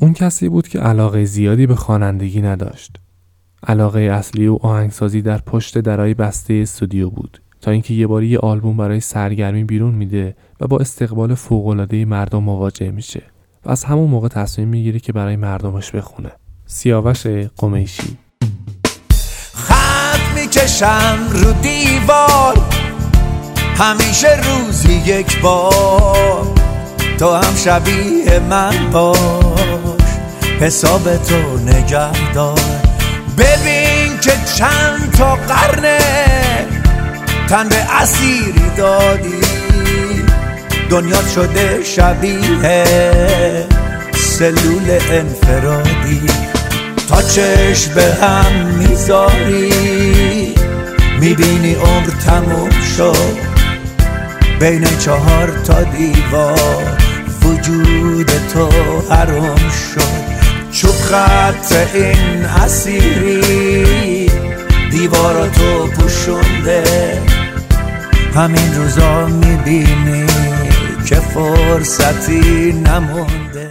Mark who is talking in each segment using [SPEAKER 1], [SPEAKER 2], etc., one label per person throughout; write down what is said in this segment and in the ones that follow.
[SPEAKER 1] اون کسی بود که علاقه زیادی به خوانندگی نداشت. علاقه اصلی و آهنگسازی در پشت درای بسته استودیو بود. تا اینکه یه باری یه آلبوم برای سرگرمی بیرون میده و با استقبال فوق‌العاده مردم مواجه میشه و از همون موقع تصمیم می‌گیره که برای مردمش بخونه. سیاوش قمیشی.
[SPEAKER 2] خط می‌کشم رو دیوار. همیشه روزی یک بار. تو هم شبیه من باش. حساب تو نگه دار. ببین که چند تا قرنه تن به اسیری دادی. دنیا شده شبیه سلول انفرادی. تا چشم به هم می‌ذاری می‌بینی عمر تموم شد. بین چهار تا دیوار وجود تو حروم شد. چوب خط این اسیری دیواراتو پوشونده. همین روزا می‌بینی که فرصتی نمونده.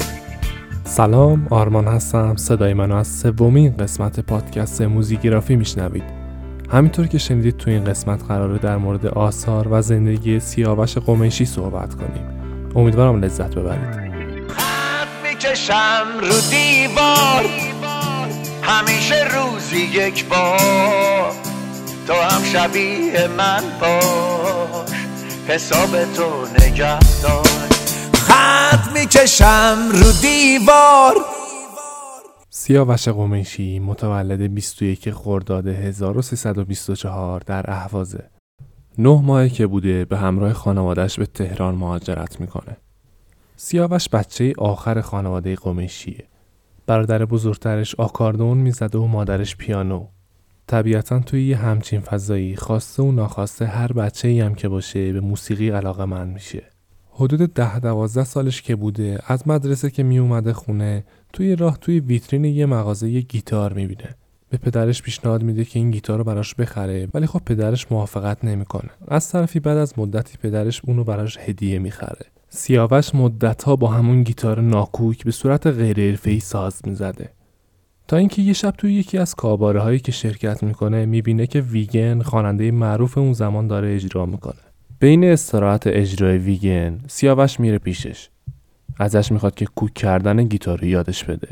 [SPEAKER 1] سلام آرمان هستم. صدای منو از سومین قسمت پادکست موزیگرافی میشنوید. همینطور که شنیدید تو این قسمت قراره در مورد آثار و زندگی سیاوش قمیشی صحبت کنیم. امیدوارم لذت ببرید.
[SPEAKER 2] می‌کشم رو دیوار همیشه روزی یک بار. تو هم شبیه من باش حساب تو نگه دار خط می‌کشم رو دیوار.
[SPEAKER 1] سیاوش قمیشی متولد 21 خرداد 1324 در اهوازه نه ماهی که بوده به همراه خانوادش به تهران مهاجرت می‌کنه. سیاوش بچه آخر خانواده قمیشیه. برادر بزرگترش آکاردون می‌زده و مادرش پیانو. طبیعتا توی یه همچین فضایی خواسته و ناخواسته هر بچه هم که باشه به موسیقی علاقه من میشه. حدود ده دوازده سالش که بوده از مدرسه که می اومده خونه توی راه توی ویترین یه مغازه یه گیتار می‌بینه. به پدرش پیشنهاد میده که این گیتار رو براش بخره ولی خب پدرش موافقت نمی‌کنه. از طرفی بعد از مدتی پدرش اونو براش هدیه می‌خره. سیاوش مدتها با همون گیتار ناکوک به صورت غیر ای ساز می‌زده. تا اینکه یه شب توی یکی از کاباره هایی که شرکت می‌کنه می‌بینه که ویگن خواننده معروف اون زمان داره اجرا می‌کنه. بین استراحت اجرای ویگن سیاوش میره پیشش. ازش می‌خواد که کوک کردن گیتار رو یادش بده.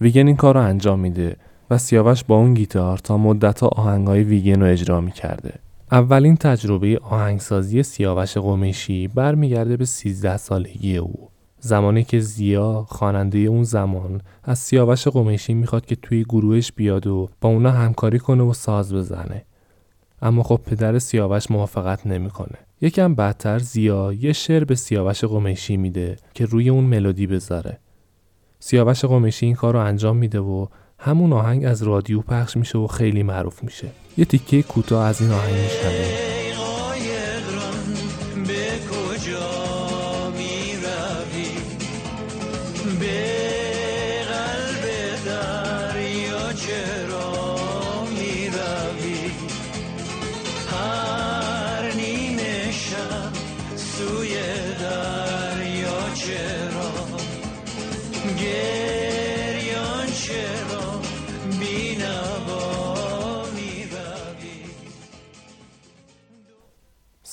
[SPEAKER 1] ویگن این کار رو انجام میده و سیاوش با اون گیتار تا مدت آهنگای ویگن رو اجرا می‌کرده. اولین تجربه آهنگسازی سیاوش قمیشی برمیگرده به 13 سالگی او. زمانی که زیا خواننده اون زمان از سیاوش قمیشی می‌خواد که توی گروهش بیاد و با اونا همکاری کنه و ساز بزنه. اما خب پدر سیاوش موافقت نمی‌کنه. یکم بعدتر زیا یه شعر به سیاوش قمیشی میده که روی اون ملودی بذاره. سیاوش قمیشی این کار رو انجام میده و همون آهنگ از رادیو پخش میشه و خیلی معروف میشه. یه تیکه کوتاه از این آهنگ میشنویم.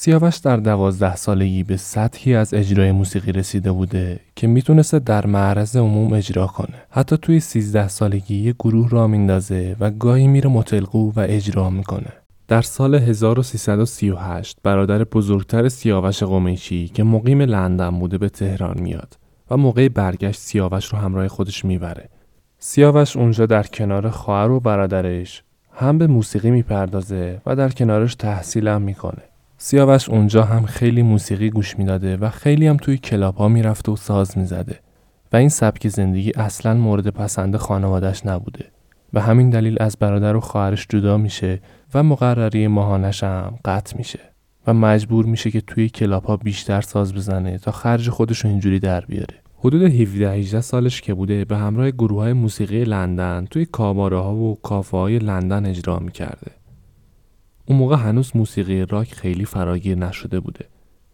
[SPEAKER 1] سیاوش در دوازده سالگی به سطحی از اجرای موسیقی رسیده بوده که می‌تونسته در معرض عموم اجرا کنه. حتی توی 13 سالگی یه گروه را میندازه و گاهی میره متلقو و اجرا می‌کنه. در سال 1338 برادر بزرگتر سیاوش قمیشی که مقیم لندن بوده به تهران میاد و موقع برگشت سیاوش رو همراه خودش می‌بره. سیاوش اونجا در کنار خواهر و برادرش هم به موسیقی می‌پردازه و در کنارش تحصیل هم می‌کنه. سیاوش اونجا هم خیلی موسیقی گوش می‌داده و خیلی هم توی کلاب ها می‌رفته و ساز می‌زده. و این سبک زندگی اصلا مورد پسند خانوادش نبوده. به همین دلیل از برادر و خواهرش جدا میشه و مقرری ماهانش هم قطع میشه. و مجبور میشه که توی کلاب ها بیشتر ساز بزنه تا خرج خودش رو اینجوری در بیاره. حدود 17 18 سالش که بوده به همراه گروه های موسیقی لندن توی کاباره ها و کافه های لندن اجرا می‌کرده. اون موقع هنوز موسیقی راک خیلی فراگیر نشده بوده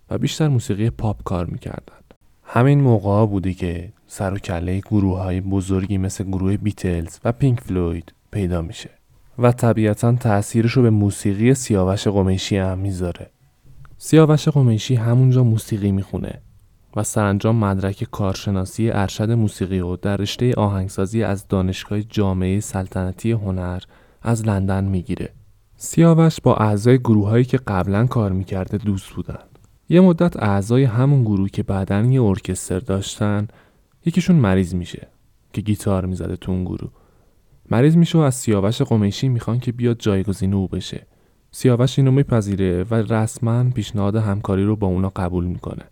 [SPEAKER 1] و بیشتر موسیقی پاپ کار می‌کردن. همین موقع بوده که سر و کله گروه های بزرگی مثل گروه بیتلز و پینک فلوید پیدا میشه و طبیعتا تأثیرش رو به موسیقی سیاوش قمیشی هم می‌ذاره سیاوش قمیشی همونجا موسیقی می‌خونه و سرانجام مدرک کارشناسی ارشد موسیقی و در رشته آهنگسازی از دانشگاه جامعه سلطنتی هنر از لندن می‌گیره. سیاوش با اعضای گروه هایی که قبلا کار می‌کرده دوست بودن. یه مدت اعضای همون گروه که بعدا یه ارکستر داشتن یکیشون مریض میشه که گیتار می‌زده تو اون گروه. مریض میشه و از سیاوش قمیشی می‌خوان که بیاد جایگزین او بشه. سیاوش اینو میپذیره و رسما پیشنهاد همکاری رو با اونا قبول می‌کنه.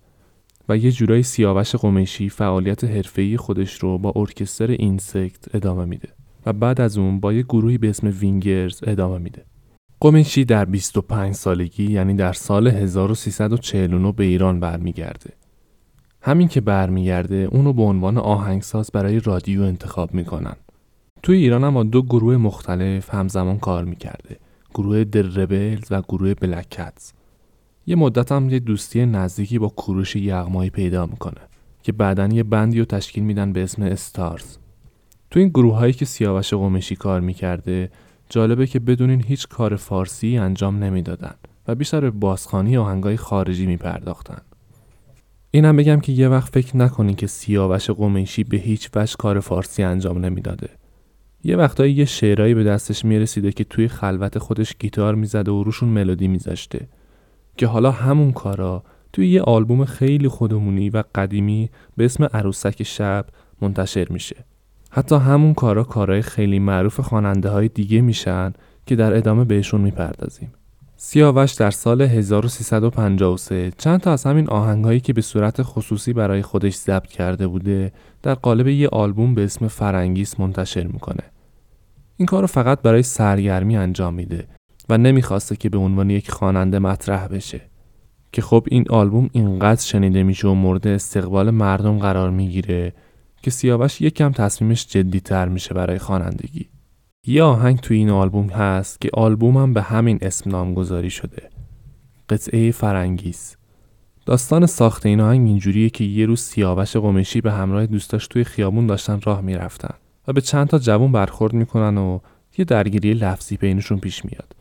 [SPEAKER 1] و یه جورایی سیاوش قمیشی فعالیت حرفه‌ای خودش رو با ارکستر اینسکت ادامه میده و بعد از اون با یه گروهی به اسم وینگرز ادامه میده. قمیشی در 25 سالگی یعنی در سال 1349 به ایران برمیگرده. همین که برمیگرده اونو به عنوان آهنگساز برای رادیو انتخاب می‌کنن. توی ایران هم با دو گروه مختلف همزمان کار می‌کرده. گروه در و گروه بلک یه مدت هم یه دوستی نزدیکی با کوروش یغمایی پیدا می‌کنه که بعدا یه بندی رو تشکیل میدن به اسم استارز تو این گروه هایی که سیاوش قمشی کار می‌کرده جالبه که بدونین هیچ کار فارسی انجام نمی‌دادن و بیشتر به بازخانی آهنگای خارجی میپرداختن. اینم بگم که یه وقت فکر نکنین که سیاوش قمیشی به هیچ وجه کار فارسی انجام نمی‌داده. یه وقتایی یه شعرهایی به دستش می‌رسیده که توی خلوت خودش گیتار می‌زده و روشون ملودی میذاشته. که حالا همون کارا توی یه آلبوم خیلی خودمونی و قدیمی به اسم عروسک شب منتشر میشه. حتی همون کارا کارهای خیلی معروف خواننده های دیگه میشن که در ادامه بهشون می‌پردازیم. سیاوش در سال 1353 چند تا از همین آهنگهایی که به صورت خصوصی برای خودش ضبط کرده بوده در قالب یه آلبوم به اسم فرنگیس منتشر می‌کنه. این کار رو فقط برای سرگرمی انجام میده و نمی‌خواسته که به عنوان یک خواننده مطرح بشه که خب این آلبوم اینقدر شنیده میشه و مورد استقبال مردم قرار می‌گیره که سیاوش یکم تصمیمش جدیتر میشه برای خوانندگی. یه آهنگ توی این آلبوم هست که آلبومم به همین اسم نامگذاری شده. قطعه فرنگیز داستان ساخت این آهنگ اینجوریه که یه روز سیاوش قمشی به همراه دوستاش توی خیابون داشتن راه می‌رفتن و به چند تا جوون برخورد می‌کنن و یه درگیری لفظی بینشون پیش میاد.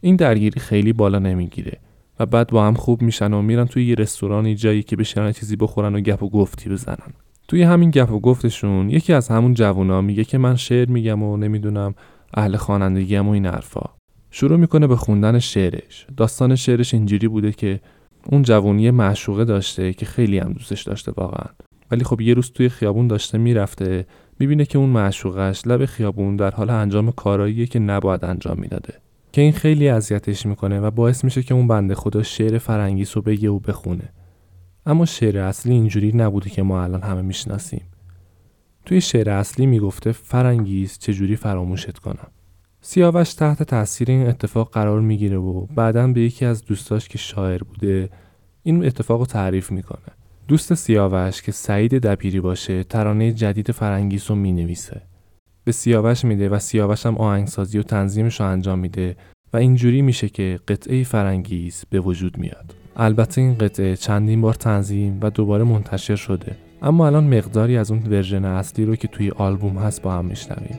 [SPEAKER 1] این درگیری خیلی بالا نمی‌گیره و بعد با هم خوب میشن و میرن توی یه رستورانی جایی که بشینن چیزی بخورن و گپ و گفتی بزنن. توی همین گپ و گفتشون یکی از همون جوونا میگه که من شعر میگم و نمی‌دونم اهل خوانندگیم و این حرفا. شروع می‌کنه به خوندن شعرش. داستان شعرش اینجوری بوده که اون جوونی معشوقه داشته که خیلی هم دوستش داشته واقعا. ولی خب یه روز توی خیابون داشته می‌رفته می‌بینه که اون معشوقش لب خیابون در حال انجام کاراییه که نباید انجام می‌داده. که این خیلی اذیتش می‌کنه و باعث میشه که اون بنده خدا شعر فرنگیس رو بگه و بخونه. اما شعر اصلی اینجوری نبوده که ما الان همه می‌شناسیم. توی شعر اصلی می‌گفته فرنگیس چجوری فراموشت کنم. سیاوش تحت تاثیر این اتفاق قرار می‌گیره و بعدا به یکی از دوستاش که شاعر بوده این اتفاق رو تعریف می‌کنه. دوست سیاوش که سعید دبیری باشه ترانه جدید فرنگیس رو می‌نویسه. به سیاوش میده و سیاوش هم آهنگسازی و تنظیمش رو انجام میده و اینجوری میشه که قطعه فرنگیس به وجود میاد. البته این قطعه چندین بار تنظیم و دوباره منتشر شده. اما الان مقداری از اون ورژن اصلی رو که توی آلبوم هست با هم میشنویم.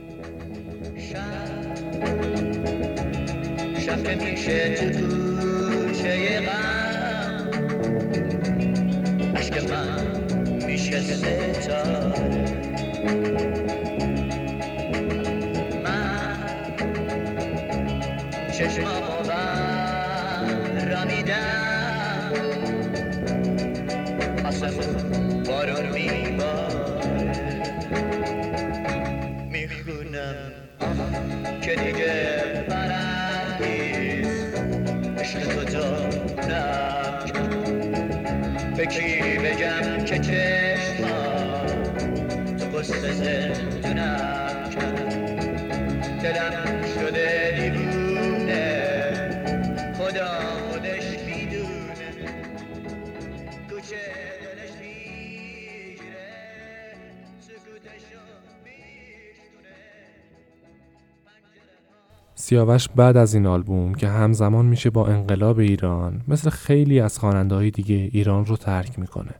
[SPEAKER 1] سیاوش بعد از این آلبوم که همزمان میشه با انقلاب ایران مثل خیلی از خواننده های دیگه ایران رو ترک می‌کنه.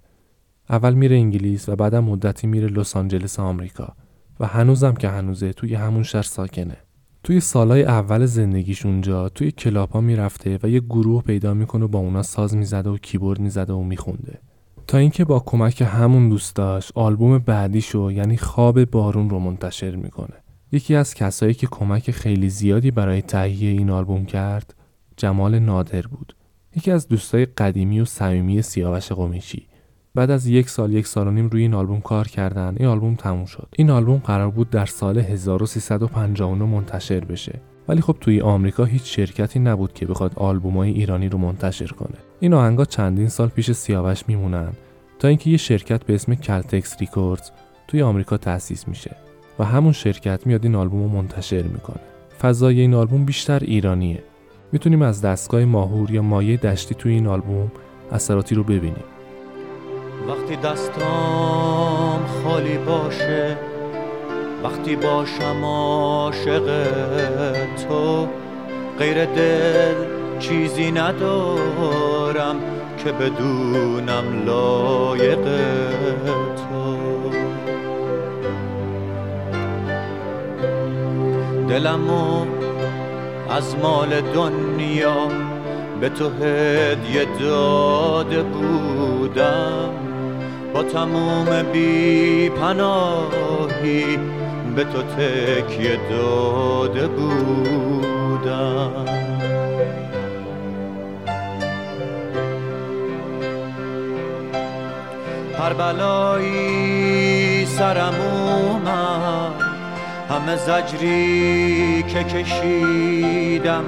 [SPEAKER 1] اول میره انگلیس و بعدم مدتی میره لس آنجلس آمریکا. و هنوزم که هنوزه توی همون شهر ساکنه. توی سالهای اول زندگیش اونجا توی کلاب ها می‌رفته و یه گروه پیدا می‌کنه و با اونا ساز می‌زده و کیبورد می‌زده و میخونده. تا اینکه با کمک همون دوستاش آلبوم بعدیشو یعنی خواب بارون رو منتشر می‌کنه. یکی از کسایی که کمک خیلی زیادی برای تهیه این آلبوم کرد جمال نادر بود. یکی از دوستای قدیمی و صمیمی سیاوش قمیشی. بعد از یک سال یک سال و نیم روی این آلبوم کار کردن این آلبوم تموم شد. این آلبوم قرار بود در سال 1359 منتشر بشه. ولی خب توی آمریکا هیچ شرکتی نبود که بخواد آلبومای ایرانی رو منتشر کنه. این آهنگا چندین سال پیش سیاوش میمونن تا اینکه یه شرکت به اسم Caltex Records توی آمریکا تأسیس میشه. و همون شرکت میاد این آلبوم رو منتشر می‌کنه. فضای این آلبوم بیشتر ایرانیه. می‌تونیم از دستگاه ماهور یا مایه دشتی توی این آلبوم اثراتی رو ببینیم.
[SPEAKER 2] وقتی دستام خالی باشه وقتی باشم عاشق تو غیر دل چیزی ندارم که بدونم لایق تو. دلمو از مال دنیا به تو هدیه داده بودم. با تموم بی پناهی به تو تکیه داده بودم. هر بلایی سرم اومد. همه زجری که کشیدم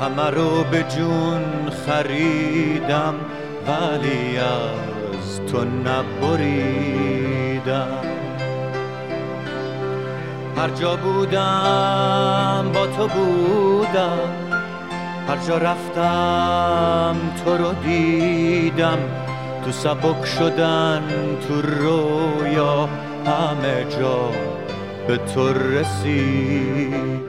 [SPEAKER 2] همه رو به جون خریدم ولی از تو نبریدم. هر جا بودم با تو بودم هر جا رفتم تو رو دیدم. تو سبک شدن تو رویا همه جا به تو رسیدم.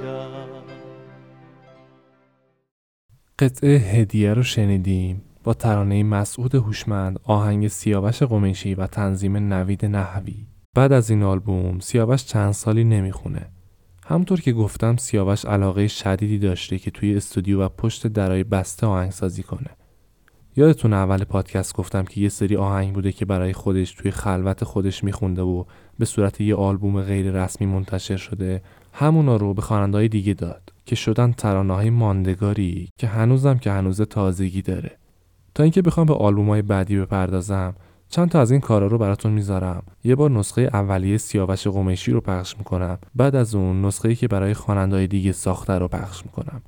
[SPEAKER 1] قطعه هدیه رو شنیدیم. با ترانه مسعود هوشمند آهنگ سیاوش قمیشی و تنظیم نوید نحوی. بعد از این آلبوم سیاوش چند سالی نمی‌خونه. همطور که گفتم سیاوش علاقه شدیدی داشته که توی استودیو و پشت درای بسته آهنگسازی کنه. یادتون اول پادکست گفتم که یه سری آهنگ بوده که برای خودش توی خلوت خودش میخونده و به صورت یه آلبوم غیر رسمی منتشر شده. همونا رو به خواننده‌های دیگه داد که شدن ترانه‌های ماندگاری که هنوزم که هنوز تازگی داره. تا اینکه بخوام به آلبوم‌های بعدی بپردازم چند تا از این کارا رو براتون می‌ذارم. یه بار نسخه اولیه سیاوش قمیشی رو پخش می‌کنم. بعد از اون نسخه‌ای که برای خواننده‌های دیگه ساخته رو پخش می‌کنم.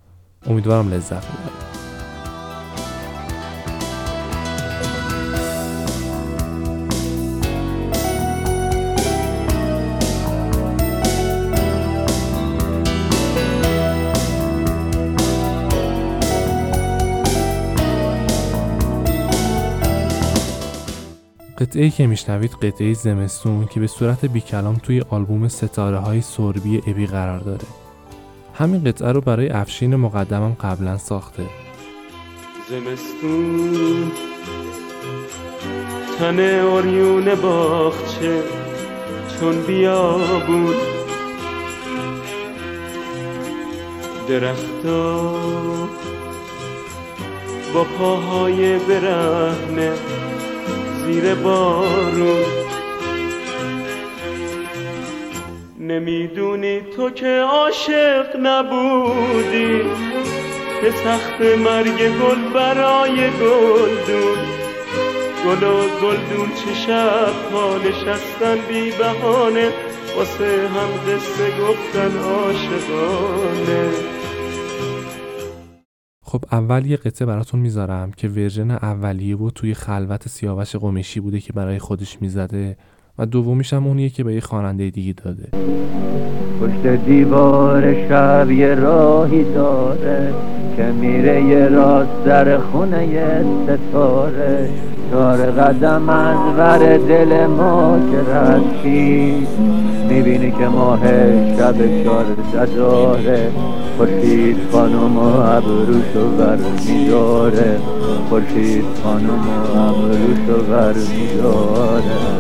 [SPEAKER 1] امیدوارم لذت ببرید. قطعه که میشنوید قطعه زمستون که به صورت بیکلام توی آلبوم ستاره های سربی ابی قرار داره. همین قطعه رو برای افشین مقدمم قبلا ساخته.
[SPEAKER 3] زمستون تن اوریون باخچه چون بیا بود. درختا با پاهای برهنه زیر بارون. نمی‌دونی تو که عاشق نبودی به تخت مرگ گل برای گلدون. گل و گلدون چه شب ها نشستن بی بهانه واسه هم قصه گفتن عاشقانه.
[SPEAKER 1] خب اول یه قطعه براتون می‌ذارم که ورژن اولیه بود توی خلوت سیاوش قمیشی بوده که برای خودش می‌زده و دومیش هم اونیه که به یه خواننده دیگه داده.
[SPEAKER 4] پشت دیوار شب یه راهی داره که میره یه راست در خونه یه ستاره.
[SPEAKER 5] چهار قدم از ور دل ما که رسید می‌بینی که ماه شب چار داره خورشید خانم و ابروشو ور میداره خورشید خانم و ابروشو ور میداره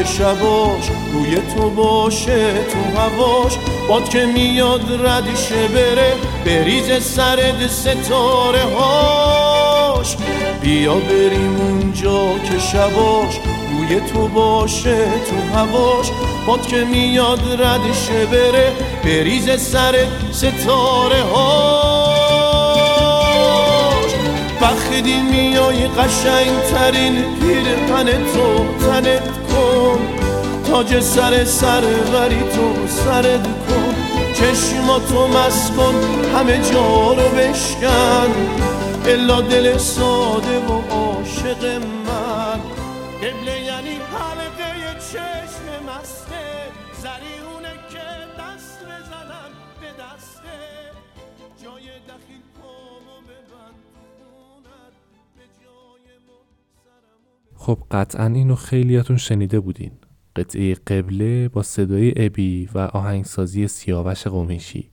[SPEAKER 6] که شباش روی تو باشه تو هواش. باد که میاد ردشه بره بریز سرد ستاره هاش. بیا بریم اونجا که شباش روی تو باشه تو هواش. باد که میاد ردشه بره بریز سر ستاره هاش. بخدی میای قشنگ ترین پن تو تنت کن. تاج سر سر غری تو سرت کن. چشماتو مسکن همه جا رو بشکن. الا دل ساده و عاشق
[SPEAKER 1] خب قطعا اینو خیلیاتون شنیده بودین. قطعه قبله با صدای ابی و آهنگسازی سیاوش قمیشی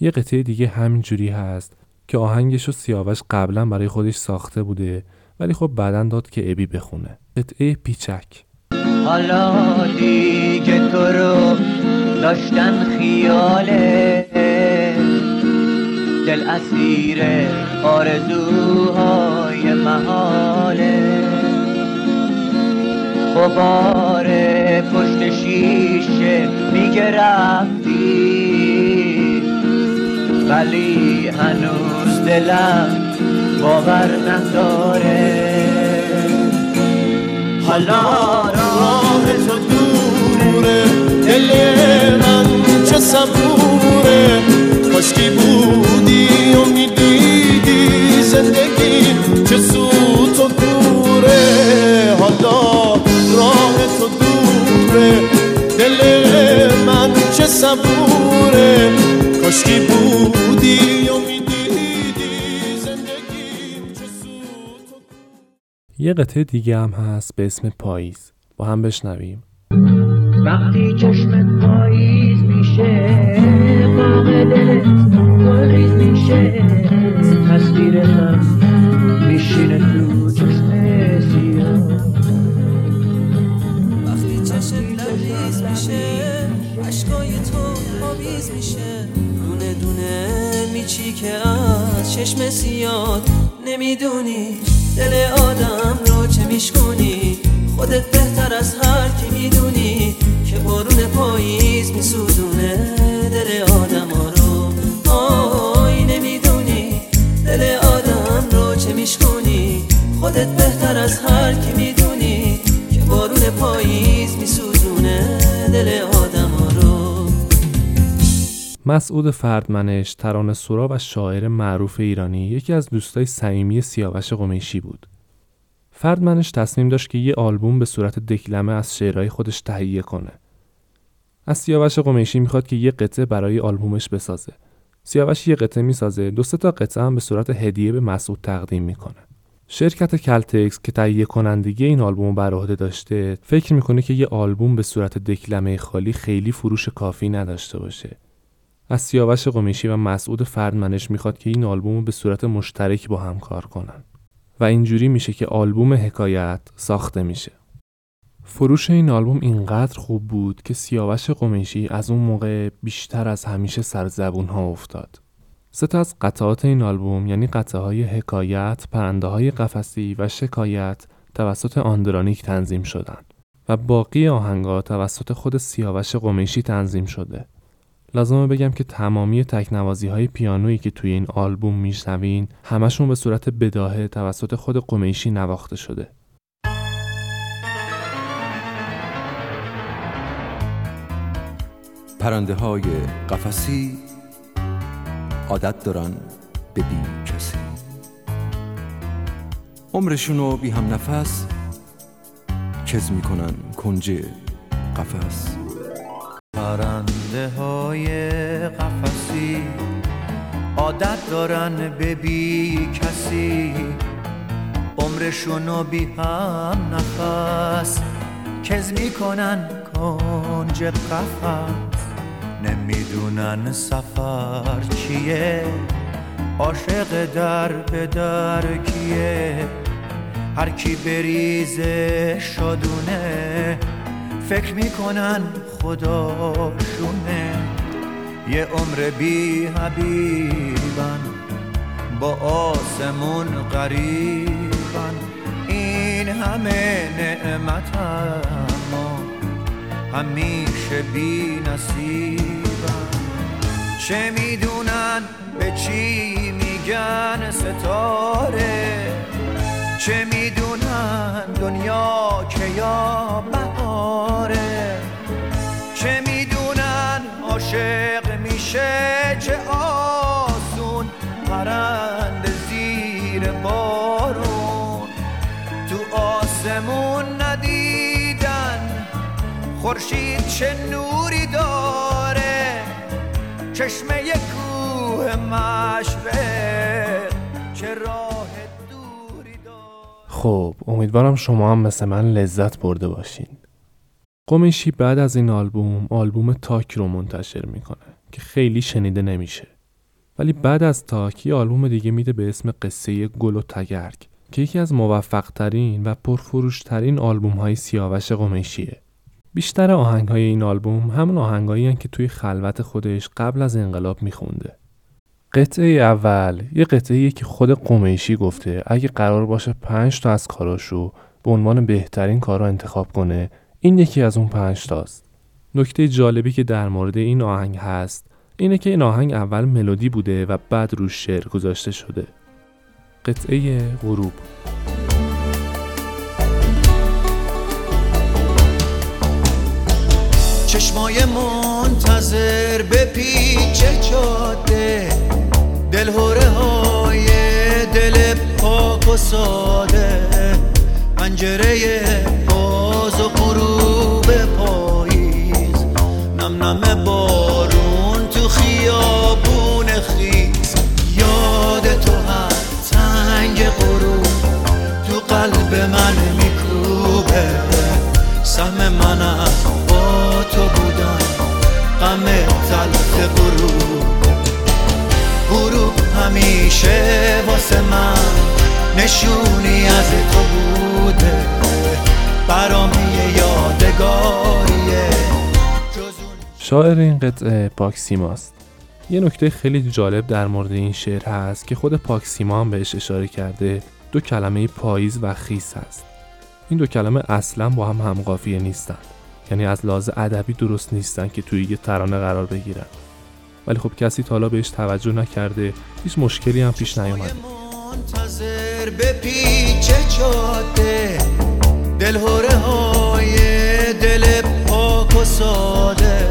[SPEAKER 1] یه قطعه دیگه همینجوری هست که آهنگش رو سیاوش قبلا برای خودش ساخته بوده ولی خب بعدا داد که ابی بخونه. قطعه پیچک.
[SPEAKER 7] حالا دیگه تو رو داشتن خیاله. دل اسیر آرزوهای محاله. غبار پشت شیشه میگه رفتی ولی هنوز دلم باور نداره.
[SPEAKER 6] حالا راه تو دوره دل من چه صبوره. کاشکی بودی و می‌دیدی زندگی چه سوت و کوره. حالا دوره دل من چه صبوره کاشکی بودی و می‌دیدی زندگی چه
[SPEAKER 1] یه قطعه دیگه هم هست به اسم پاییز. با هم بشنویم.
[SPEAKER 8] وقتی چشمت پاییز میشه باغ دلت گلریز میشه. تصویر من میشینه
[SPEAKER 9] که از چشم سیاد نمی‌دونی دل آدم رو چه میشکنی خودت بهتر از هر کی می‌دونی که بارون پاییز میسوزونه دل آدم ها رو. آی نمی‌دونی دل آدم رو چه میشکنی خودت بهتر از هر کی می‌دونی که بارون پاییز
[SPEAKER 1] مسعود فردمنش ترانه سورا و شاعر معروف ایرانی یکی از دوستای صمیمی سیاوش قمیشی بود. فردمنش تصمیم داشت که یه آلبوم به صورت دکلمه از شعرهای خودش تهیه کنه. از سیاوش قمیشی می‌خواد که یه قطعه برای آلبومش بسازه. سیاوش یه قطعه می‌سازه دو تا قطعه هم به صورت هدیه به مسعود تقدیم می‌کنه. شرکت کلتکس که تهیه کنندگی این آلبوم بر عهده داشته فکر می‌کنه که یه آلبوم به صورت دکلمه خالی خیلی فروش کافی نداشته باشه. از سیاوش قمیشی و مسعود فردمنش می‌خواد که این آلبوم رو به صورت مشترک با هم کار کنن. و اینجوری میشه که آلبوم حکایت ساخته میشه. فروش این آلبوم اینقدر خوب بود که سیاوش قمیشی از اون موقع بیشتر از همیشه سر زبون ها افتاد. سه تا از قطعات این آلبوم یعنی قطعه های حکایت، پرنده های قفسی و شکایت توسط آندرانیک تنظیم شدند و باقی آهنگا توسط خود سیاوش قمیشی تنظیم شده. لازمه بگم که تمامی تکنوازی های پیانویی که توی این آلبوم میشنوین همشون به صورت بداهه توسط خود قمیشی نواخته شده.
[SPEAKER 10] پرنده های قفسی عادت دارن به بی کسی عمرشونو بی هم نفس کز می‌کنن کنج قفس
[SPEAKER 2] پرنده های قفسی. عادت دارن به بی کسی. عمرشونو بی هم نفس. کز می‌کنن کنج قفس. نمی‌دونن سفر چیه. عاشق در به در کیه. هر کی بریزه شادونه فکر می‌کنن خداشونه یه عمر بی حبیبن با آسمون قریبن این همه نعمت اما همیشه بی نصیبن. چه می‌دونن به چی میگن ستاره؟ چه می‌دونن دنیا که یا بهاره؟ چه می‌دونن عاشق میشه چه آسون. پرند زیر بارون. تو آسمون ندیدن خورشید چه نوری داره. چشمه کوه مشرق چه راه دوری داره.
[SPEAKER 1] خب امیدوارم شما هم مثل من لذت برده باشین. قمیشی بعد از این آلبوم آلبوم تاک رو منتشر می‌کنه که خیلی شنیده نمیشه. ولی بعد از تاک یه آلبوم دیگه میده به اسم قصه گل و تگرگ که یکی از موفق ترین و پرفروش ترین آلبوم های سیاوش قمیشیه. بیشتر آهنگ های این آلبوم همون آهنگایی که توی خلوت خودش قبل از انقلاب میخونده. قطعه اول یه قطعه که خود قمیشی گفته اگه قرار باشه پنج تا از کاراشو به عنوان بهترین کارا انتخاب کنه این یکی از اون پنج تاست. نکته جالبی که در مورد این آهنگ هست اینه که این آهنگ اول ملودی بوده و بعد روش شعر گذاشته شده. قطعه غروب.
[SPEAKER 2] چشمای منتظر به پیچ جاده دلهوره های دل پاک و ساده. پنجره باز و غروب پاییز. نم نم بارون تو خیابون خیز. یاد تو هر تنگ غروب تو قلب من میکوبه. سهم من از با تو بودن غم تلخ غروب. غروب همیشه واسه من نشونی از تو بوده.
[SPEAKER 1] شاعر این قطعه پاکسیماست. یه نکته خیلی جالب در مورد این شعر هست که خود پاکسیما هم بهش اشاره کرده دو کلمه پاییز و خیس هست این دو کلمه اصلا با هم همقافیه نیستن. یعنی از لحاظ ادبی درست نیستن که توی یه ترانه قرار بگیرن. ولی خب کسی تا حالا بهش توجه نکرده هیچ مشکلی هم پیش نیومده.
[SPEAKER 2] منتظر به پیچ جاده دلهوره های دل پاک و ساده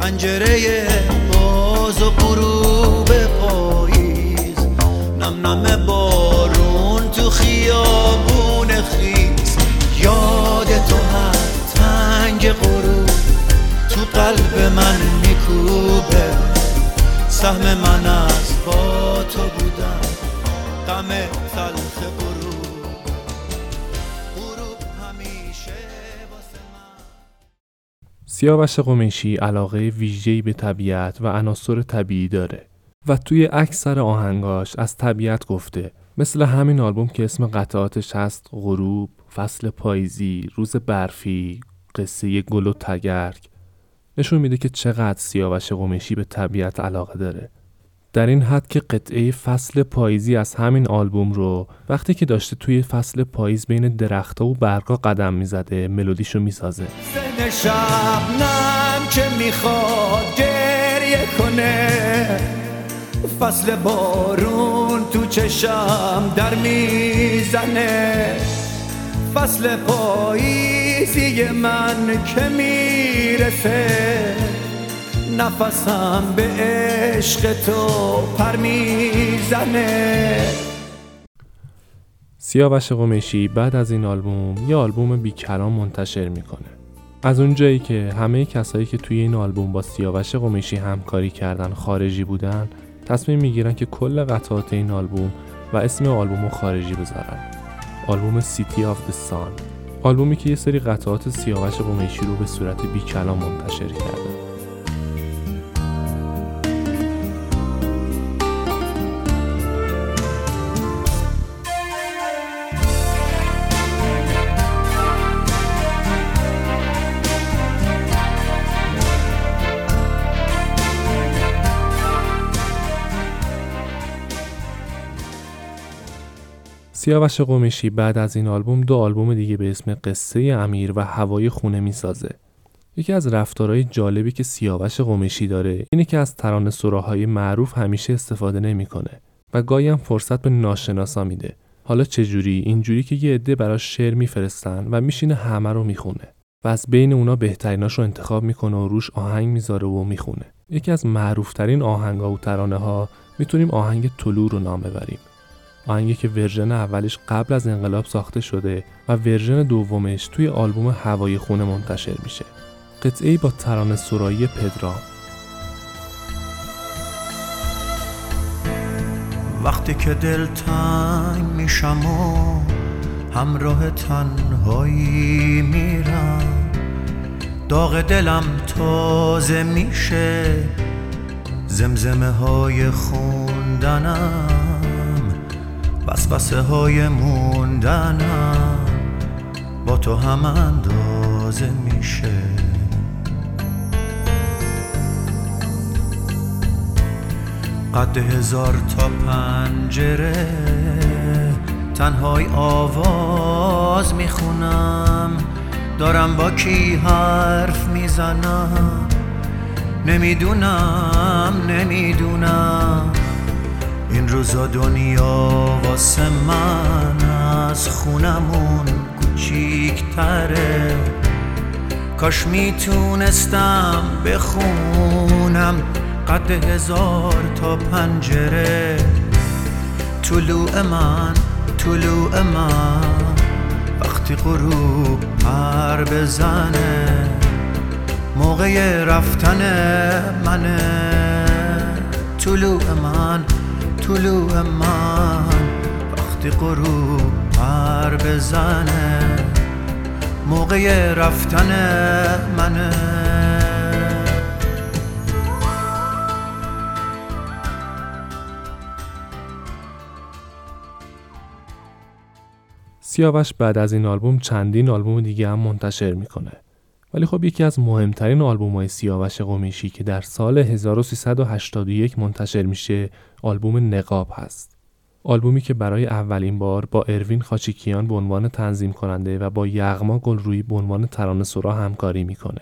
[SPEAKER 2] پنجره باز و غروب پاییز. نم نم بارون تو خیابون خیز. یاد تو هر تنگ غروب تو قلب من میکوبه. سهم من
[SPEAKER 1] سیاوش قمیشی علاقه ویژه‌ای به طبیعت و عناصر طبیعی داره و توی اکثر آهنگاش از طبیعت گفته مثل همین آلبوم که اسم قطعاتش هست غروب، فصل پاییزی، روز برفی، قصه گل و تگرگ. نشون میده که چقدر سیاوش قمیشی به طبیعت علاقه داره. در این حد که قطعه فصل پاییزی از همین آلبوم رو وقتی که داشته توی فصل پاییز بین درختها و برگا قدم می‌زده ملودیشو می‌سازه.
[SPEAKER 2] شبنم که می‌خواد گریه کنه. فصل بارون تو چشم در می‌زنه. فصل پاییزی من که می‌رسه. نفسم به عشق تو پر می‌زنه.
[SPEAKER 1] سیاوش قمیشی بعد از این آلبوم یه آلبوم بی کلام منتشر می‌کنه. از اونجایی که همه کسایی که توی این آلبوم با سیاوش قمیشی همکاری کردن خارجی بودن تصمیم می‌گیرن که کل قطعات این آلبوم و اسم آلبوم رو خارجی بذارن. آلبوم City of the Sun آلبومی که یه سری قطعات سیاوش قمیشی رو به صورت بی کلام منتشر کرده. سیاوش قمیشی بعد از این آلبوم دو آلبوم دیگه به اسم قصه امیر و هوای خونه می‌سازه. یکی از رفتارهای جالبی که سیاوش قمیشی داره اینه که از ترانه سراهای معروف همیشه استفاده نمی‌کنه و گاهی هم فرصت به ناشناسا میده. حالا چجوری؟ اینجوری که یه عده براش شعر میفرستن و میشینه همه رو می‌خونه و از بین اونا بهتریناش رو انتخاب می‌کنه و روش آهنگ می‌ذاره و می‌خونه. یکی از معروفترین آهنگا و ترانه ها می‌تونیم آهنگ طلوع رو نام ببریم. آهنگی که ورژن اولش قبل از انقلاب ساخته شده و ورژن دومش توی آلبوم هوای خونه منتشر میشه. قطعه با ترانه سرایی پدرام
[SPEAKER 2] وقتی که دل تنگ میشم و همراه تنهایی میرم داغ دلم تازه میشه زمزمه های خوندنم وسوسه های موندنم با تو هم اندازه میشه. قد هزار تا پنجره تنهای آواز می‌خونم. دارم با کی حرف می‌زنم؟ نمی‌دونم نمی‌دونم. روزا دنیا واسه من از خونمون کوچیکتره. کاش می‌تونستم بخونم قد هزار تا پنجره. طلوع من طلوع من وقتی غروب پر بزنه. موقع رفتن منه. طلوع من طلوع من وقتی غروب پر بزنه موقع رفتن منه.
[SPEAKER 1] سیاوش بعد از این آلبوم چندین آلبوم دیگه هم منتشر می‌کنه. ولی خب یکی از مهمترین آلبوم های سیاوش قمیشی که در سال 1381 منتشر میشه آلبوم نقاب هست. آلبومی که برای اولین بار با اروین خاچیکیان به عنوان تنظیم کننده و با یغما گلرویی به عنوان ترانه سرا همکاری می‌کنه.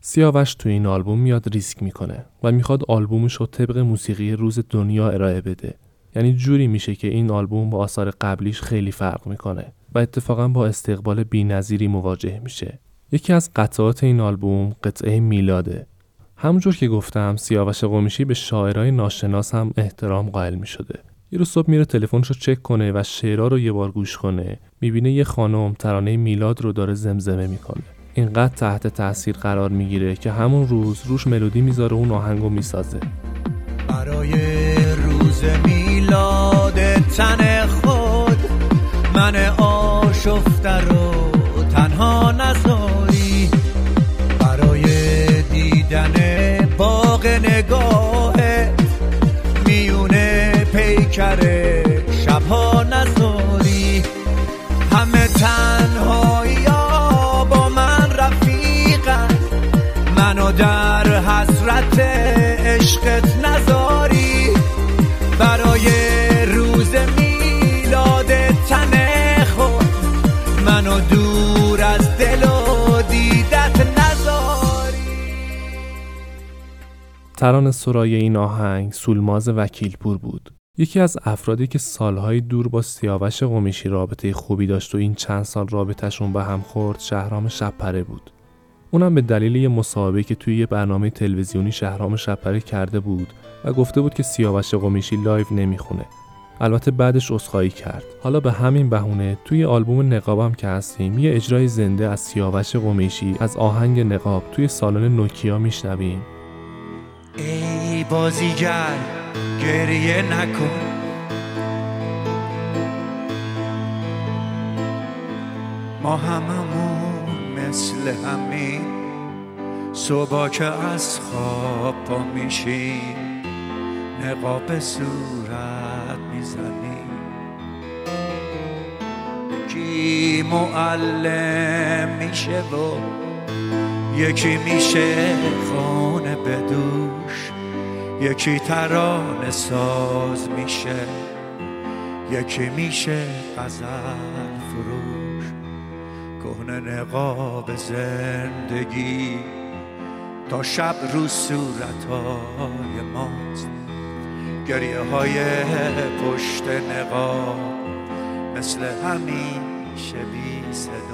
[SPEAKER 1] سیاوش تو این آلبوم میاد ریسک می‌کنه و می‌خواد آلبومش رو طبق موسیقی روز دنیا ارائه بده. یعنی جوری میشه که این آلبوم با آثار قبلیش خیلی فرق می‌کنه و اتفاقا با استقبال بینظیری مواجه میشه. یکی از قطعات این آلبوم قطعه میلاده. همونجور که گفتم سیاوش قمیشی به شاعرای ناشناس هم احترام قائل می شده. یه روز صبح میره تلفنش رو چک کنه و شعرها رو یه بار گوش کنه. می‌بینه یه خانم ترانه میلاد رو داره زمزمه می‌کنه. اینقدر تحت تاثیر قرار می‌گیره که همون روز روش ملودی می‌ذاره اون آهنگو می‌سازه.
[SPEAKER 2] برای روز میلاد تن خود من آشفته رو نذاری برای دیدن باغ نگاه میونه پیکر شبها نذاری همه تنهایی با من رفیقن. منو در حسرت عشقت نذاری
[SPEAKER 1] ترانه سرای این آهنگ سولماز وکیلپور بود. یکی از افرادی که سالهای دور با سیاوش قمیشی رابطه خوبی داشت و این چند سال رابطهشون به هم خورد شهرام شبپره بود. اونم به دلیل یه مصاحبه که توی یه برنامه تلویزیونی شهرام شبپره کرده بود و گفته بود که سیاوش قمیشی live نمی‌خونه. البته بعدش عذرخواهی کرد. حالا به همین بهونه توی آلبوم نقابم که هستیم یه اجرای زنده از سیاوش قمیشی از آهنگ نقاب توی سالن نوکیا میشنویم.
[SPEAKER 2] ای بازیگر گریه نکن. ما هممون مثل همین صبح که از خواب پا میشیم نقاب صورت می‌زنیم. یکی معلم میشه و یکی میشه خانه بدوش یکی ترانه ساز میشه یکی میشه غزل فروش. کهنه نقاب زندگی تا شب رو صورتهای ماست. گریه های پشت نقاب مثل همیشه بی صدا.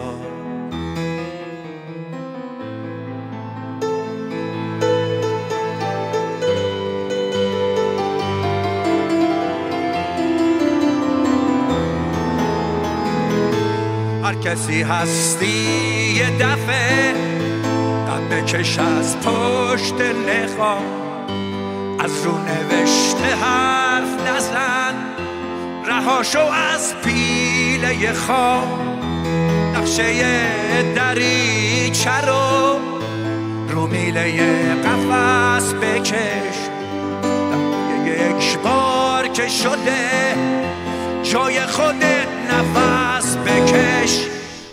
[SPEAKER 2] کسی هستی یه دفعه قد بکش از پشت نخواه از رو نوشته حرف نزن رهاشو از پیله خواب نقشه دریچه رو رو میله قفس بکش. یک بار که شده جای خودت نفس بکش.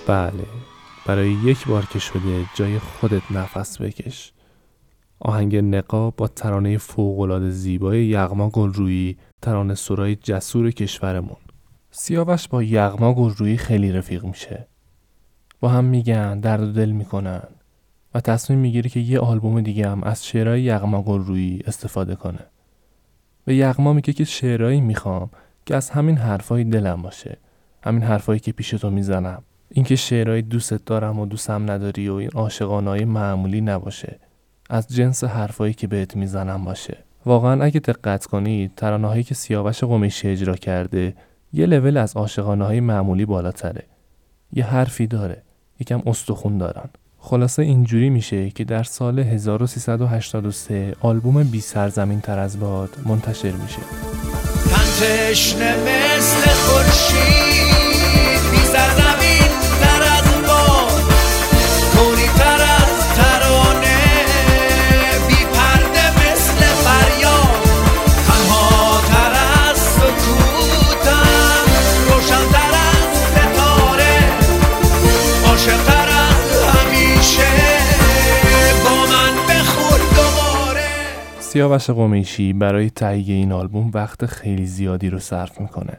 [SPEAKER 1] بله. برای یک بار که شده جای خودت نفس بکش. آهنگ نقاب با ترانه فوقالعاده زیبای یغما گلرویی ترانه سرای جسور کشورمون. سیاوش با یغما گلرویی خیلی رفیق میشه. با هم میگن درد و دل می‌کنن. و تصمیم می‌گیره که یه آلبوم دیگه هم از شعرهای یغما گلرویی استفاده کنه. به یغما میگه که شعرهایی می‌خوام که از همین حرفای دلم باشه. همین حرفایی که پیش تو می‌زنم. اینکه شعرهای دوستت دارم و دوستم نداری و این عاشقانه‌های معمولی نباشه. از جنس حرفایی که بهت می‌زنم باشه. واقعا اگه دقت کنید ترانه‌هایی که سیاوش قمیشی اجرا کرده یه لول از عاشقانه‌های معمولی بالاتره. یه حرفی داره. یکم استخون دارن. خلاصه اینجوری میشه که در سال 1383 آلبوم بی سرزمین تر از باد منتشر میشه.
[SPEAKER 2] تشنه مثل خورشید
[SPEAKER 1] سیاوش قمیشی برای تهیه این آلبوم وقت خیلی زیادی رو صرف می‌کنه.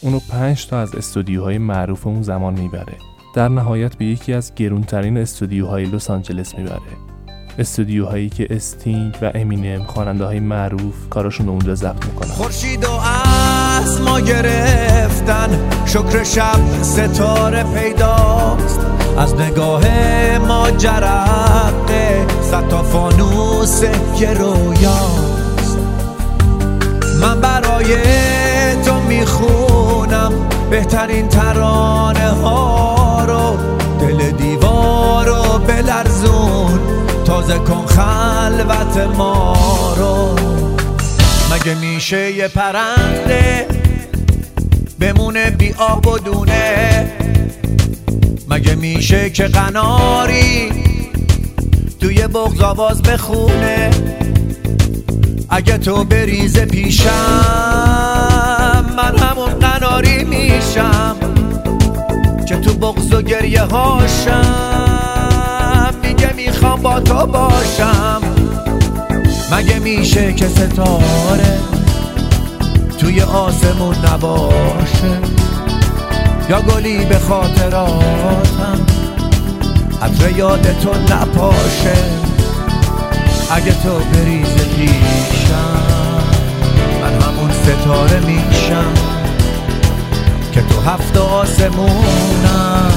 [SPEAKER 1] اونو پنج تا از استودیوهای معروف اون زمان می‌بره. در نهایت به یکی از گرونترین استودیوهای لس آنجلس می‌بره. استودیوهایی که استینگ و امینم خواننده های معروف کاراشون اونجا ضبط می‌کنن.
[SPEAKER 2] خورشید و از ما گرفتن شکر شب ستاره پیداست از نگاه ما جرقه تا فانوس یه رویاست. من برای تو می‌خونم بهترین ترانه ها رو. دل دیوار رو بلرزون تازه کن خلوت ما رو. مگه میشه یه پرنده بمونه بی آب و دونه؟ مگه میشه که قناری توی بغز آواز بخونه. اگه تو بریز پیشم من همون قناری میشم که تو بغز و گریه هاشم. دیگه می‌خوام با تو باشم. مگه میشه که ستاره توی آسمون نباشه؟ یا گلی به خاطراتم؟ عطر یاد تو نپاشه. اگه تو بریز پیشم من همون ستاره میشم که تو هفت آسمونم.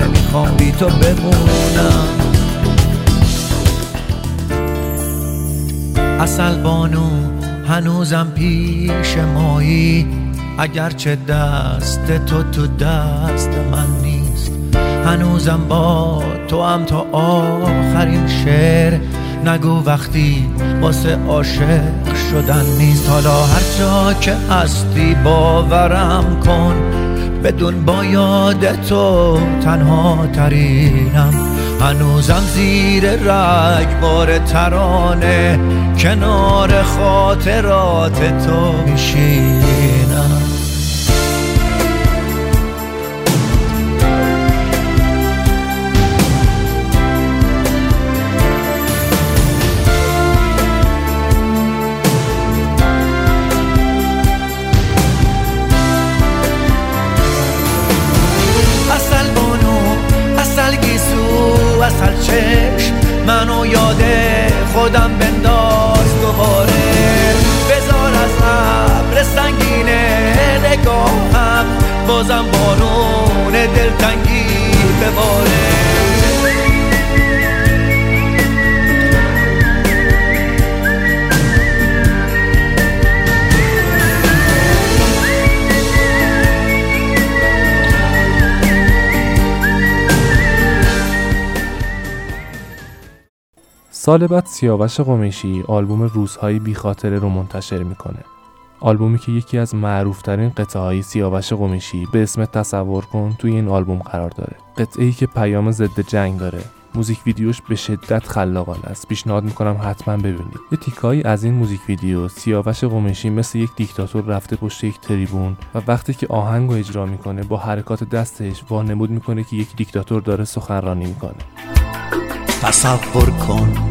[SPEAKER 2] نمی‌خوام بی تو بمونم. اصل بانو هنوزم پیش مایی. اگرچه دست تو تو دست من نیست. هنوزم با تو هم تا آخرین شعر. نگو وقتی واسه عاشق شدن نیست. حالا هر جا که هستی باورم کن. بدون با یاد تو تنها ترینم. هنوزم زیر رگبار ترانه. کنار خاطرات تو میشینم. بازم بارون دلتنگی بباره
[SPEAKER 1] سال بعد سیاوش قمیشی آلبوم روزهای بی خاطره رو منتشر می‌کنه. آلبومی که یکی از معروفترین قطعه های سیاوش قمیشی به اسم تصور کن توی این آلبوم قرار داره. قطعه ای که پیام ضد جنگ داره. موزیک ویدیوش به شدت خلاقانه است. پیشنهاد می‌کنم حتما ببینید. یه تیکایی از این موزیک ویدیو سیاوش قمیشی مثل یک دیکتاتور رفته پشت یک تریبون و وقتی که آهنگ رو اجرا می‌کنه با حرکات دستش وانمود می‌کنه که یک دیکتاتور داره سخنرانی می‌کنه.
[SPEAKER 2] تصور کن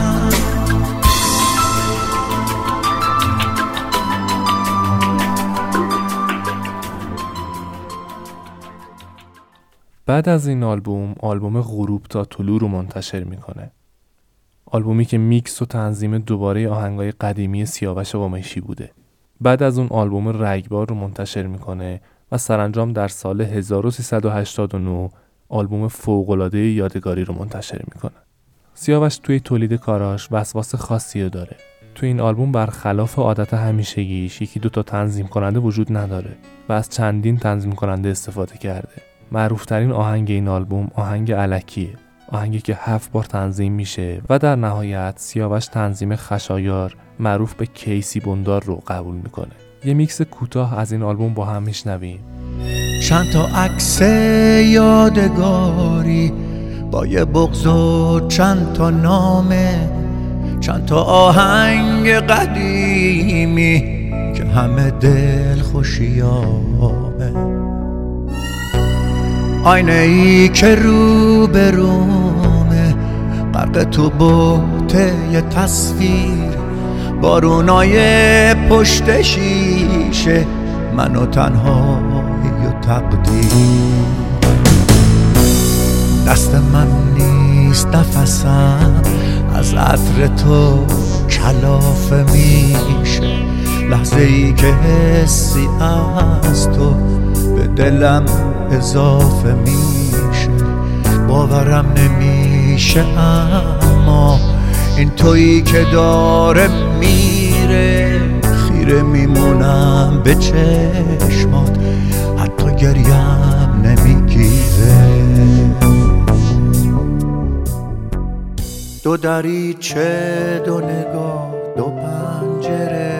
[SPEAKER 1] بعد از این آلبوم آلبوم غروب تا طلوع رو منتشر می‌کنه. آلبومی که میکس و تنظیم دوباره آهنگای قدیمی سیاوش قمیشی بوده. بعد از اون آلبوم رگبار رو منتشر می‌کنه و سرانجام در سال 1389 آلبوم فوق‌العاده یادگاری رو منتشر می‌کنه. سیاوش توی تولید کاراش وسواس خاصی رو داره. توی این آلبوم برخلاف عادت همیشگیش یکی دو تا تنظیم کننده وجود نداره و از چندین تنظیم کننده استفاده کرده. معروفترین آهنگ این آلبوم آهنگ علکیه آهنگی که هفت بار تنظیم میشه و در نهایت سیاوش تنظیم خشایار معروف به کیسی بندار رو قبول می‌کنه. یه میکس کوتاه از این آلبوم با هم میشنویم.
[SPEAKER 2] چند تا عکس یادگاری با یه بغض و چند تا نامه چند تا آهنگ قدیمی که همه دل خوشیامه آینه ای که رو به رومه غرق تو بوته یه تصویر. بارونای پشت شیشه منو تنهایی و تقدیر. دست من نیست نفسم از عطر تو کلافه میشه. لحظه ای که حسی از تو به دلم اضافه میشه. باورم نمیشه اما این تویی که داره میره. خیره میمونم به چشمات. حتی گریم نمی‌گیره. دو دریچه دو نگاه دو پنجره.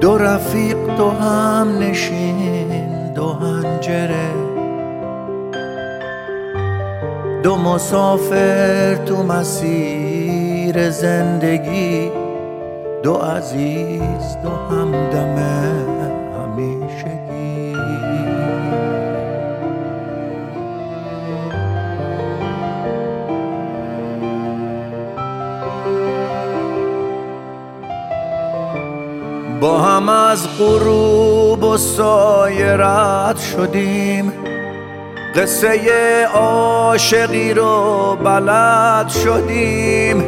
[SPEAKER 2] دو رفیق دو هم نشین دو هنجره. دو مسافر تو مسیر زندگی دو عزیز دو همدم همیشگی با هم از غروب و سایه رد شدیم. قصه عاشقی رو بلد شدیم.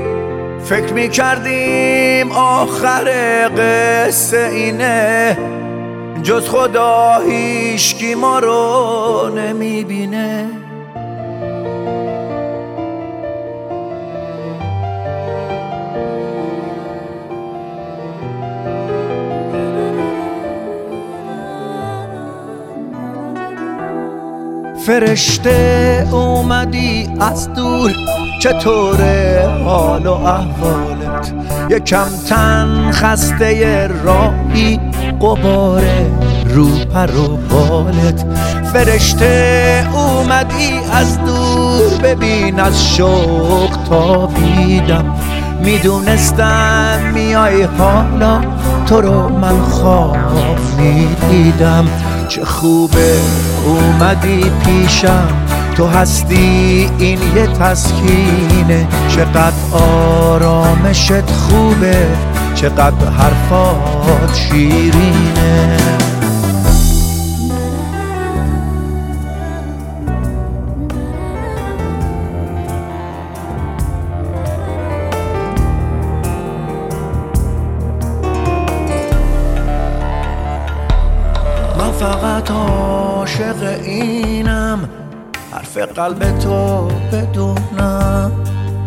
[SPEAKER 2] فکر می کردیم آخر قصه اینه. جز خدا هیشکی ما رو نمی بینه. فرشته اومدی از دور. چطوره حال و احوالت؟ یکم تن خسته راهی قباره رو پر و بالت. فرشته اومدی از دور ببین از شوق تابیدم می‌دونستم میای حالا تو رو من خواب می‌دیدم. چه خوبه اومدی پیشم تو هستی این یه تسکینه. چقدر آرامشت خوبه چقدر حرفات شیرینه. قلب تو بدونم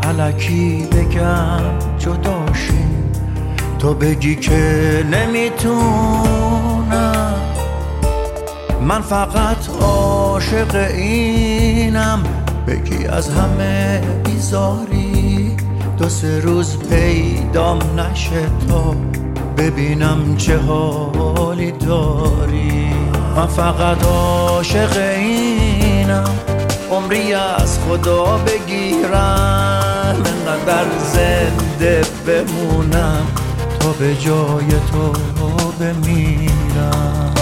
[SPEAKER 2] علکی بگم جداشیم تو بگی که نمی‌تونم. من فقط عاشق اینم. بگی از همه بیزاری. دو سه روز پیدام نشه تا ببینم چه حالی داری. من فقط عاشق اینم. عمری از خدا بگیرم انقدر زنده بمونم تا به جای تو بمیرم.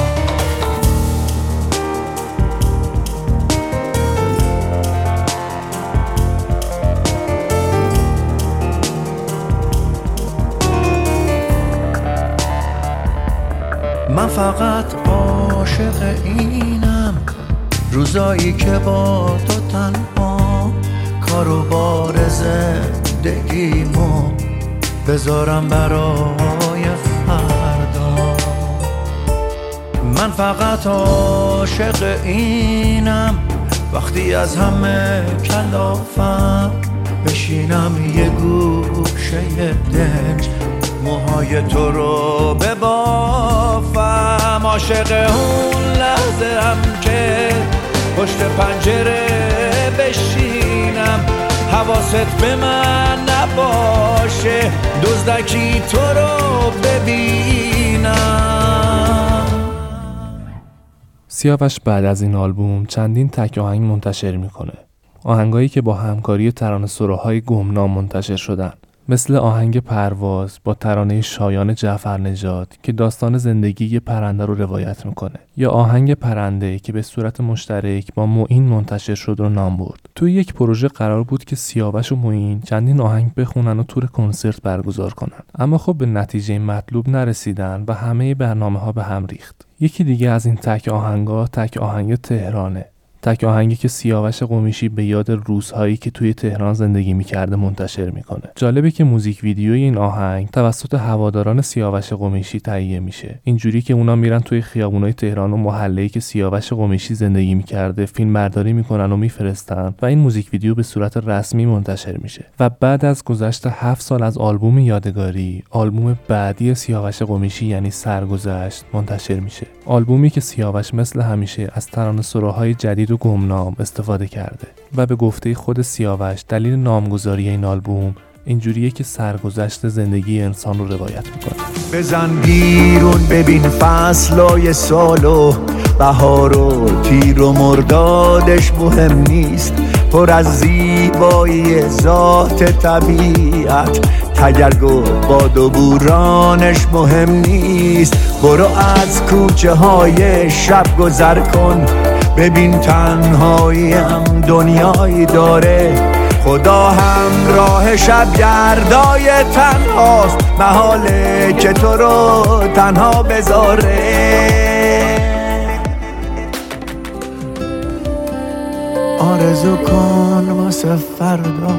[SPEAKER 2] من فقط عاشق اینم روزایی که با تو تنها کارو بار زندگیمو بذارم برای فردا. من فقط عاشق اینم. وقتی از همه کلافم بشینم یه گوشه دنج. موهای تو رو ببافم عاشق اون لحظه هم که پشت پنجره بشینم حواست به من نباشه دزدکی تو رو ببینم
[SPEAKER 1] سیاوش بعد از این آلبوم چندین تک آهنگ منتشر می‌کنه. آهنگایی که با همکاری ترانه سراهای گمنام منتشر شدن. مثل آهنگ پرواز با ترانه شایان جعفر نژاد که داستان زندگی یه پرنده رو روایت می‌کنه. یا آهنگ پرنده که به صورت مشترک با معین منتشر شد رو نام برد. توی یک پروژه قرار بود که سیاوش و معین چندین آهنگ بخونن و تور کنسرت برگزار کنن. اما خب به نتیجه مطلوب نرسیدن و همه برنامه ها به هم ریخت. یکی دیگه از این تک آهنگا تک آهنگ تهرانه. تک آهنگی که سیاوش قمیشی به یاد روزهایی که توی تهران زندگی می‌کرده منتشر می‌کنه. جالبه که موزیک ویدیوی این آهنگ توسط هواداران سیاوش قمیشی تهیه میشه. اینجوری که اونا میرن توی خیابونای تهران و محله‌ای که سیاوش قمیشی زندگی می‌کرده فیلم برداری می‌کنن و میفرستن و این موزیک ویدیو به صورت رسمی منتشر میشه. و بعد از گذشت هفت سال از آلبوم یادگاری آلبوم بعدی سیاوش قمیشی یعنی سرگذشت منتشر میشه. آلبومی که سیاوش مثل همیشه از ترانه سراهای جدید و گمنام استفاده کرده و به گفته خود سیاوش دلیل نامگذاری این آلبوم اینجوریه که سرگذشت زندگی انسان رو روایت می‌کنه.
[SPEAKER 2] بزن بیرون ببین فصلای سالو بهار و تیر و مردادش مهم نیست. پر از زیبایی ذات طبیعت. تگرگ و باد و بورانش مهم نیست. برو از کوچه های شب گذر کن. ببین تنهایی هم دنیایی داره. خدا هم راه شب گردای تنهاست. محاله که تو رو تنها بذاره. آرزو کن واسه فردا.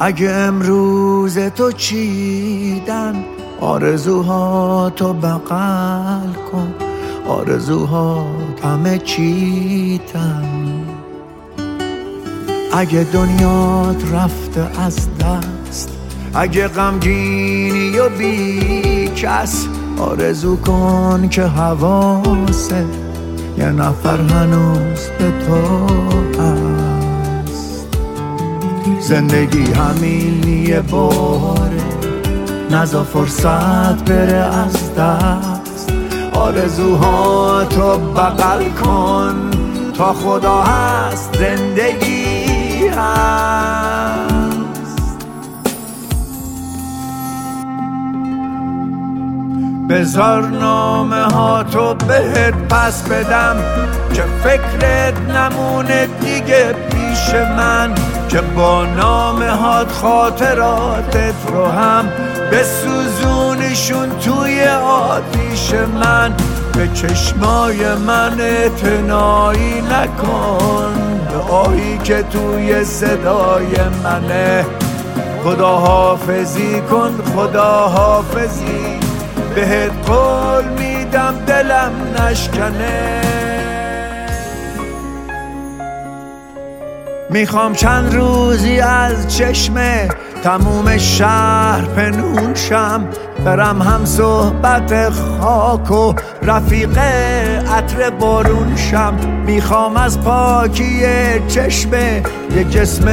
[SPEAKER 2] اگه امروز تو چیدن آرزوها تو بغل کن. آرزوها همه چیتن. اگه دنیات رفته از دست اگه غمگینی و بی کس آرزو کن که حواسه یه نفر هنوز به تو هست. زندگی همین یه باره نزا فرصت بره از دست. آرزوها تو بغل کن تا خدا هست زندگی هست. بذار نامه ها تو بهت پس بدم که فکرت نمونه دیگه پیش من. که با نامه هات خاطراتت رو هم بسوزونیشون توی آتیش من. به چشمای من اعتنایی نکن به آهی که توی صدای منه. خدا حافظی کن خدا حافظی. بهت قول میدم دلم نشکنه. می‌خوام چند روزی از چشمه تموم شهر پنهون شم. برم هم صحبت خاک و رفیق عطر بارون شم. می‌خوام از پاکی چشمه یه جسم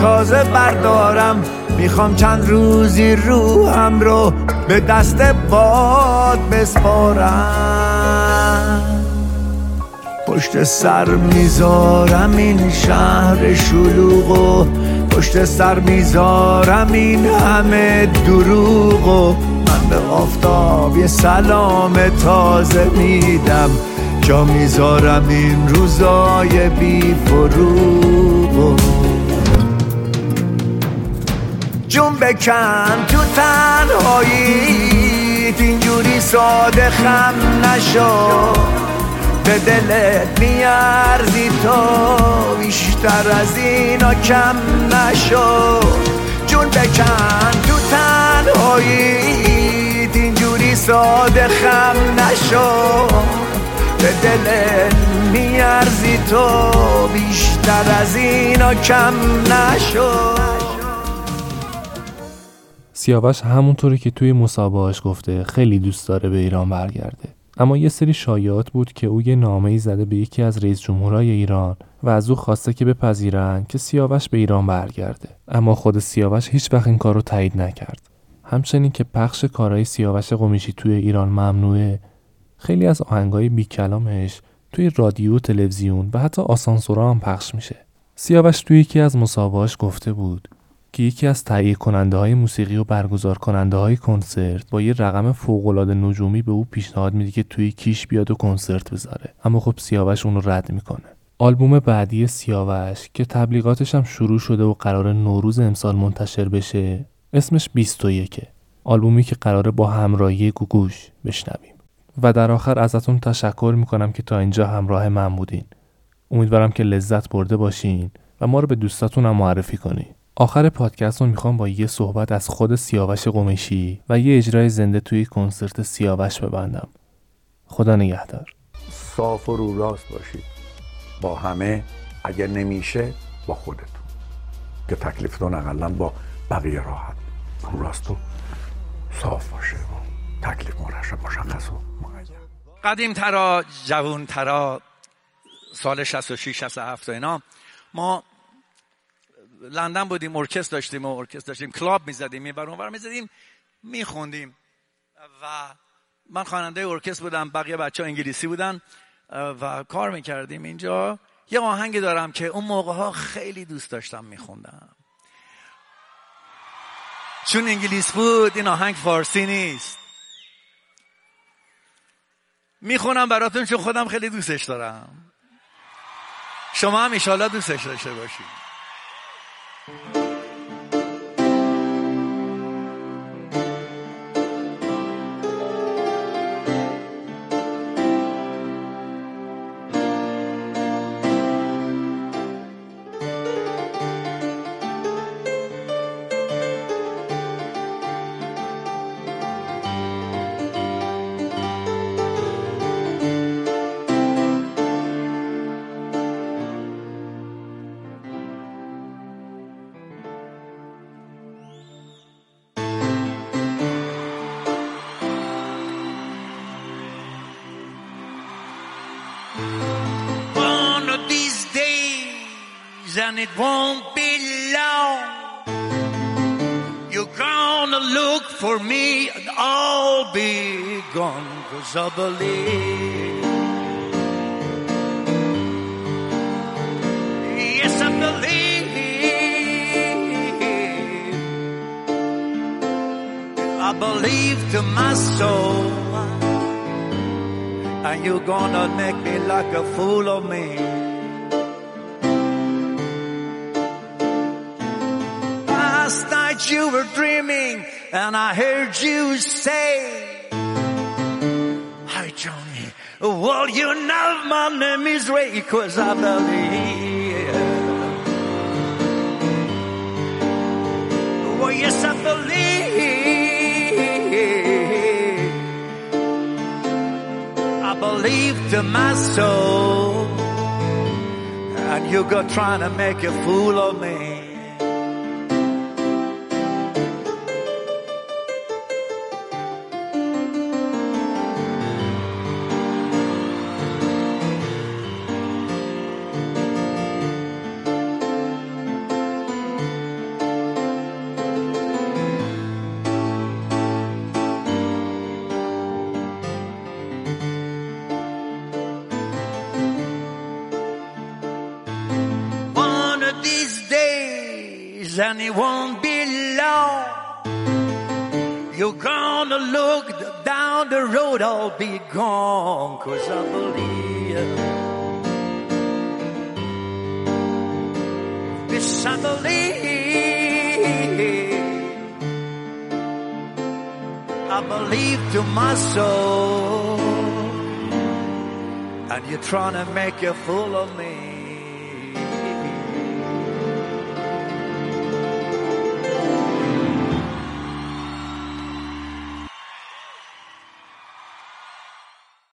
[SPEAKER 2] تازه بردارم. می‌خوام چند روزی روحم رو به دست باد بسپارم. پشت سر می‌ذارم این شهر شلوغ و پشت سر می‌ذارم این همه دروغ و من به آفتاب یه سلام تازه میدم. جا می‌ذارم این روزای بی فروغ و جون بکن تو تنهاییت اینجوری ساده خم نشو. به دلت میارزی تو بیشتر از اینا کم نشو. جون بکن تو تنهاییت اینجوری ساده خم نشو. به دلت میارزی تو بیشتر از اینا کم نشو.
[SPEAKER 1] سیاوش همونطوری که توی مسابقهاش گفته خیلی دوست داره به ایران برگرده. اما یه سری شایعات بود که او یه نامه ای زده به یکی از رئیس جمهورای ایران و از او خواسته که بپذیرن که سیاوش به ایران برگرده. اما خود سیاوش هیچ وقت این کار رو تایید نکرد. همچنین که پخش کارهای سیاوش قمیشی توی ایران ممنوعه خیلی از آهنگای بی کلامش توی رادیو تلویزیون و حتی آسانسورا هم پخش میشه. سیاوش توی یکی از مسابقاش گفته بود که یکی از تهیه کننده های موسیقی و برگزار کننده های کنسرت با یه رقم فوقالعاده نجومی به او پیشنهاد میده که توی کیش بیاد و کنسرت بذاره. اما خب سیاوش اون رو رد می‌کنه. آلبوم بعدی سیاوش که تبلیغاتش هم شروع شده و قرار نوروز امسال منتشر بشه اسمش 21 آلبومی که قراره با همراهی گوگوش بشنویم. و در آخر ازتون تشکر می‌کنم که تا اینجا همراه من بودین. امیدوارم که لذت برده باشین و ما رو به دوستاتون هم معرفی کنین. آخر پادکست رو می‌خوام با یه صحبت از خود سیاوش قمیشی و یه اجرای زنده توی کنسرت سیاوش ببندم. خدا نگهدار.
[SPEAKER 11] صاف و رو راست باشید. با همه اگر نمیشه با خودتون. که تکلیفتون اقلا با بقیه راحت. رو راست و صاف باشه و تکلیف مشخص و معین
[SPEAKER 12] قدیم ترا جوون ترا سال 66 67 اینا ما
[SPEAKER 2] لندن بودیم ارکستر داشتیم و ارکستر داشتیم کلاب می‌زدیم این اونور می‌زدیم میخوندیم. و من خواننده ارکستر بودم بقیه بچه ها انگلیسی بودن. و کار می‌کردیم اینجا. یه آهنگی دارم که اون موقع ها خیلی دوست داشتم میخوندم. چون انگلیس بود این آهنگ فارسی نیست. می‌خونم براتون چون خودم خیلی دوستش دارم. شما هم ایشالا دوستش داشته باشید. Thank you. Believe. Yes, I believe. I believe to my soul and you're gonna make me like a fool of me. Last night you were dreaming, and I heard you say, Johnny. Well, you know my name is Ray, cause I believe. Well, yes, I believe. I believe to my soul, and you go trying to make a fool of me. Road, I'll be gone, cause I believe. Yes, I believe. I believe to my soul. And you're trying to make a fool of me.